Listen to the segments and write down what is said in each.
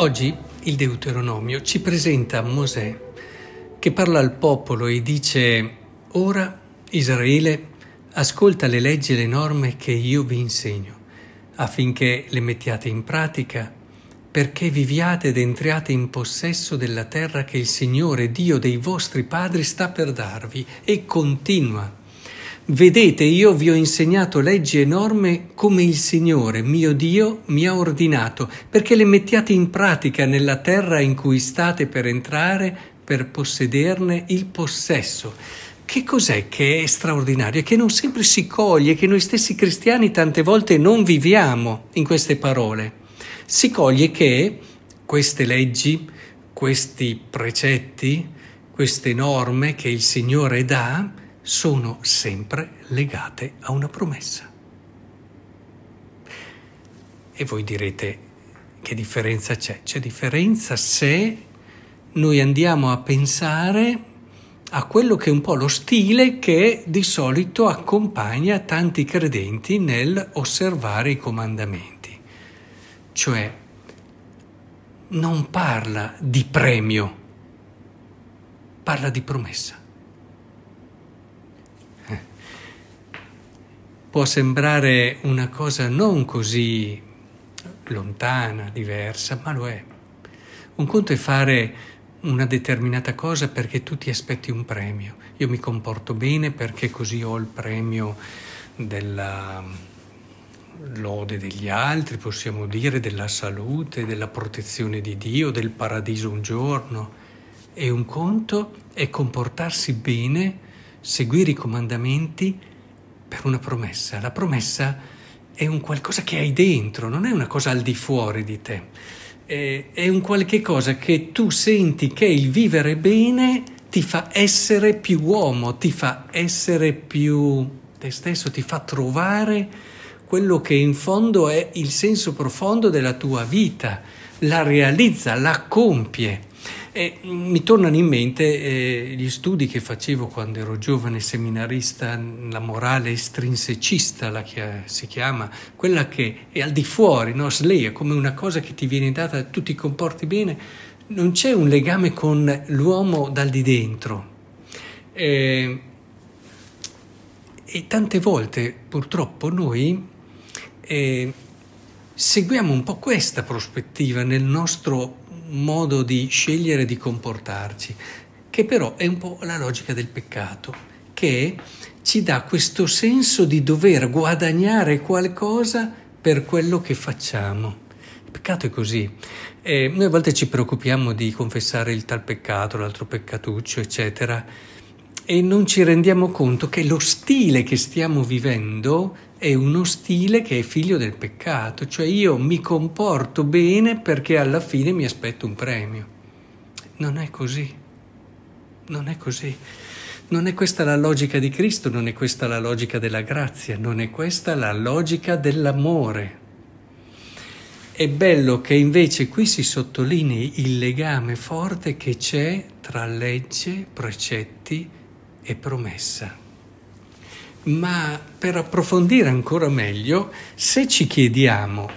Oggi il Deuteronomio ci presenta Mosè che parla al popolo e dice ora Israele ascolta le leggi e le norme che io vi insegno affinché le mettiate in pratica perché viviate ed entriate in possesso della terra che il Signore Dio dei vostri padri sta per darvi e continua Vedete, io vi ho insegnato leggi e norme come il Signore, mio Dio, mi ha ordinato, perché le mettiate in pratica nella terra in cui state per entrare, per possederne il possesso. Che cos'è che è straordinario? Che non sempre si coglie, che noi stessi cristiani tante volte non viviamo in queste parole. Si coglie che queste leggi, questi precetti, queste norme che il Signore dà, sono sempre legate a una promessa. E voi direte, che differenza c'è? C'è differenza se noi andiamo a pensare a quello che è un po' lo stile che di solito accompagna tanti credenti nel osservare i comandamenti. Cioè, non parla di premio, parla di promessa. Può sembrare una cosa non così lontana, diversa, ma lo è. Un conto è fare una determinata cosa perché tu ti aspetti un premio. Io mi comporto bene perché così ho il premio della lode degli altri, possiamo dire, della salute, della protezione di Dio, del paradiso un giorno. E un conto è comportarsi bene, seguire i comandamenti per una promessa. La promessa è un qualcosa che hai dentro, non è una cosa al di fuori di te. È un qualche cosa che tu senti che il vivere bene ti fa essere più uomo, ti fa essere più te stesso, ti fa trovare quello che in fondo è il senso profondo della tua vita, la realizza, la compie. E mi tornano in mente eh, gli studi che facevo quando ero giovane seminarista, la morale estrinsecista la che si chiama, quella che è al di fuori, no? Slay, come una cosa che ti viene data, tu ti comporti bene, non c'è un legame con l'uomo dal di dentro. Eh, e tante volte purtroppo noi eh, seguiamo un po' questa prospettiva nel nostro modo di scegliere di comportarci, che però è un po' la logica del peccato, che ci dà questo senso di dover guadagnare qualcosa per quello che facciamo. Il peccato è così. Eh, noi a volte ci preoccupiamo di confessare il tal peccato, l'altro peccatuccio, eccetera, e non ci rendiamo conto che lo stile che stiamo vivendo è uno stile che è figlio del peccato, cioè io mi comporto bene perché alla fine mi aspetto un premio. Non è così, non è così. Non è questa la logica di Cristo, non è questa la logica della grazia, non è questa la logica dell'amore. È bello che invece qui si sottolinei il legame forte che c'è tra legge, precetti e promessa. Ma per approfondire ancora meglio, se ci chiediamo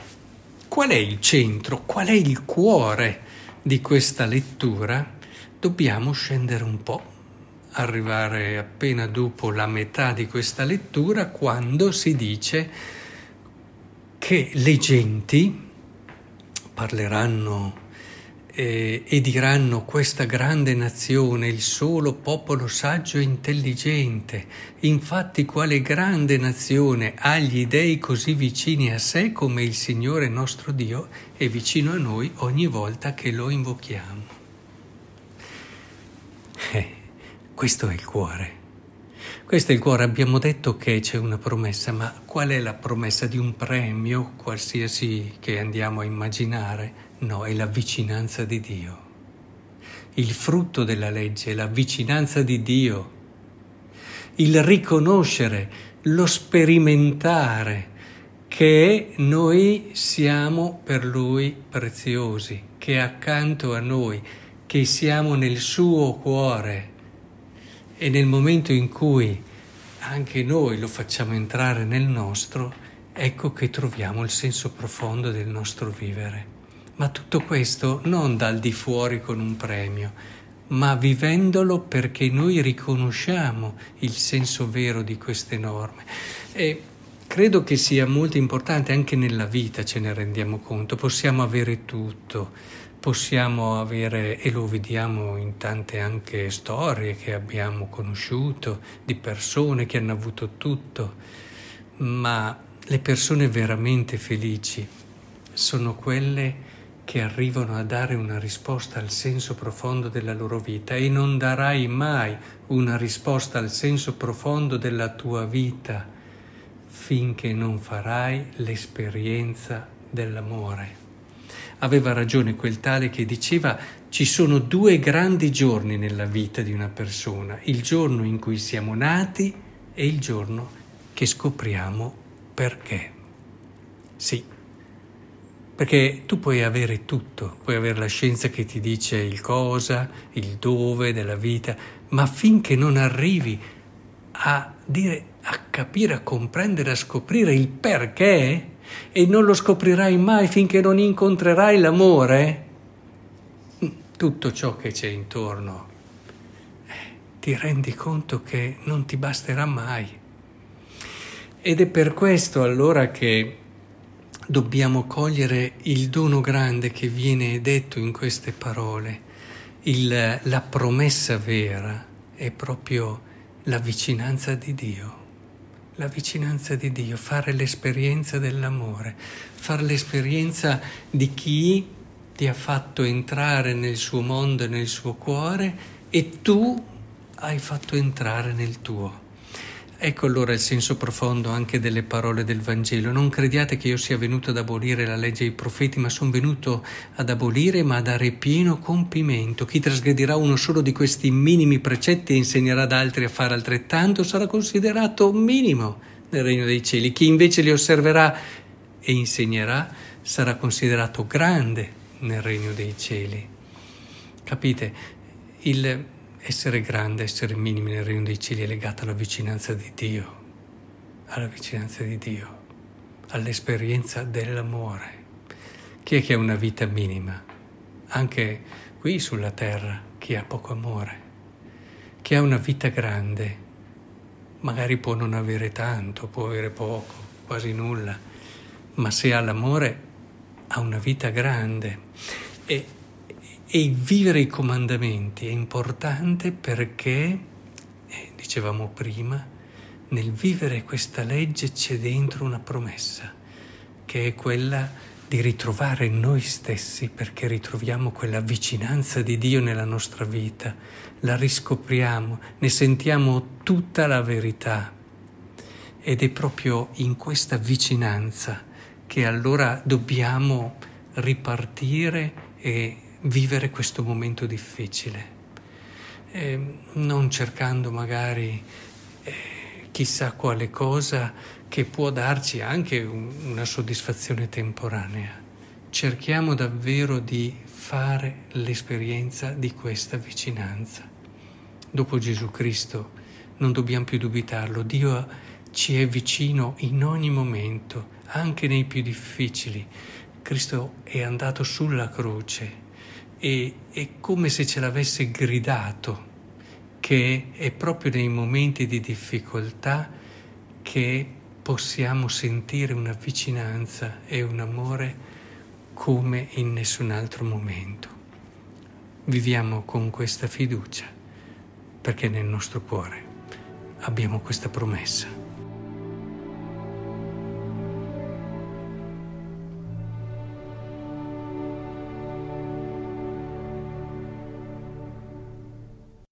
qual è il centro, qual è il cuore di questa lettura, dobbiamo scendere un po', arrivare appena dopo la metà di questa lettura, quando si dice che le genti parleranno eh, e diranno questa grande nazione, il solo popolo saggio e intelligente. Infatti quale grande nazione ha gli dei così vicini a sé come il Signore nostro Dio è vicino a noi ogni volta che lo invochiamo. Eh, questo è il cuore. Questo è il cuore, abbiamo detto che c'è una promessa, ma qual è la promessa di un premio qualsiasi che andiamo a immaginare? No, è la vicinanza di Dio. Il frutto della legge è la vicinanza di Dio, il riconoscere, lo sperimentare che noi siamo per Lui preziosi, che è accanto a noi, che siamo nel suo cuore e nel momento in cui anche noi lo facciamo entrare nel nostro, ecco che troviamo il senso profondo del nostro vivere. Ma tutto questo non dal di fuori con un premio, ma vivendolo perché noi riconosciamo il senso vero di queste norme. E credo che sia molto importante anche nella vita, ce ne rendiamo conto, possiamo avere tutto, possiamo avere, e lo vediamo in tante anche storie che abbiamo conosciuto, di persone che hanno avuto tutto, ma le persone veramente felici sono quelle che arrivano a dare una risposta al senso profondo della loro vita e non darai mai una risposta al senso profondo della tua vita finché non farai l'esperienza dell'amore. Aveva ragione quel tale che diceva ci sono due grandi giorni nella vita di una persona, il giorno in cui siamo nati e il giorno che scopriamo perché. Sì, perché tu puoi avere tutto, puoi avere la scienza che ti dice il cosa, il dove della vita, ma finché non arrivi a dire, a capire, a comprendere, a scoprire il perché, e non lo scoprirai mai finché non incontrerai l'amore, tutto ciò che c'è intorno, eh, ti rendi conto che non ti basterà mai. Ed è per questo allora che dobbiamo cogliere il dono grande che viene detto in queste parole. Il, la promessa vera è proprio la vicinanza di Dio. La vicinanza di Dio, fare l'esperienza dell'amore, fare l'esperienza di chi ti ha fatto entrare nel suo mondo e nel suo cuore e tu hai fatto entrare nel tuo. Ecco allora il senso profondo anche delle parole del Vangelo. Non crediate che io sia venuto ad abolire la legge dei profeti, ma sono venuto ad abolire, ma a dare pieno compimento. Chi trasgredirà uno solo di questi minimi precetti e insegnerà ad altri a fare altrettanto sarà considerato minimo nel regno dei cieli. Chi invece li osserverà e insegnerà sarà considerato grande nel regno dei cieli. Capite? Il essere grande, essere minimi nel regno dei cieli è legato alla vicinanza di Dio, alla vicinanza di Dio, all'esperienza dell'amore. Chi è che ha una vita minima? Anche qui sulla terra, chi ha poco amore. Chi ha una vita grande, magari può non avere tanto, può avere poco, quasi nulla, ma se ha l'amore ha una vita grande. E e vivere i comandamenti è importante perché, eh, dicevamo prima, nel vivere questa legge c'è dentro una promessa, che è quella di ritrovare noi stessi perché ritroviamo quella vicinanza di Dio nella nostra vita, la riscopriamo, ne sentiamo tutta la verità. Ed è proprio in questa vicinanza che allora dobbiamo ripartire e vivere questo momento difficile, eh, non cercando magari eh, chissà quale cosa che può darci anche un, una soddisfazione temporanea. Cerchiamo davvero di fare l'esperienza di questa vicinanza. Dopo Gesù Cristo non dobbiamo più dubitarlo, Dio ci è vicino in ogni momento, anche nei più difficili. Cristo è andato sulla croce e è come se ce l'avesse gridato che è proprio nei momenti di difficoltà che possiamo sentire una vicinanza e un amore come in nessun altro momento. Viviamo con questa fiducia perché nel nostro cuore abbiamo questa promessa.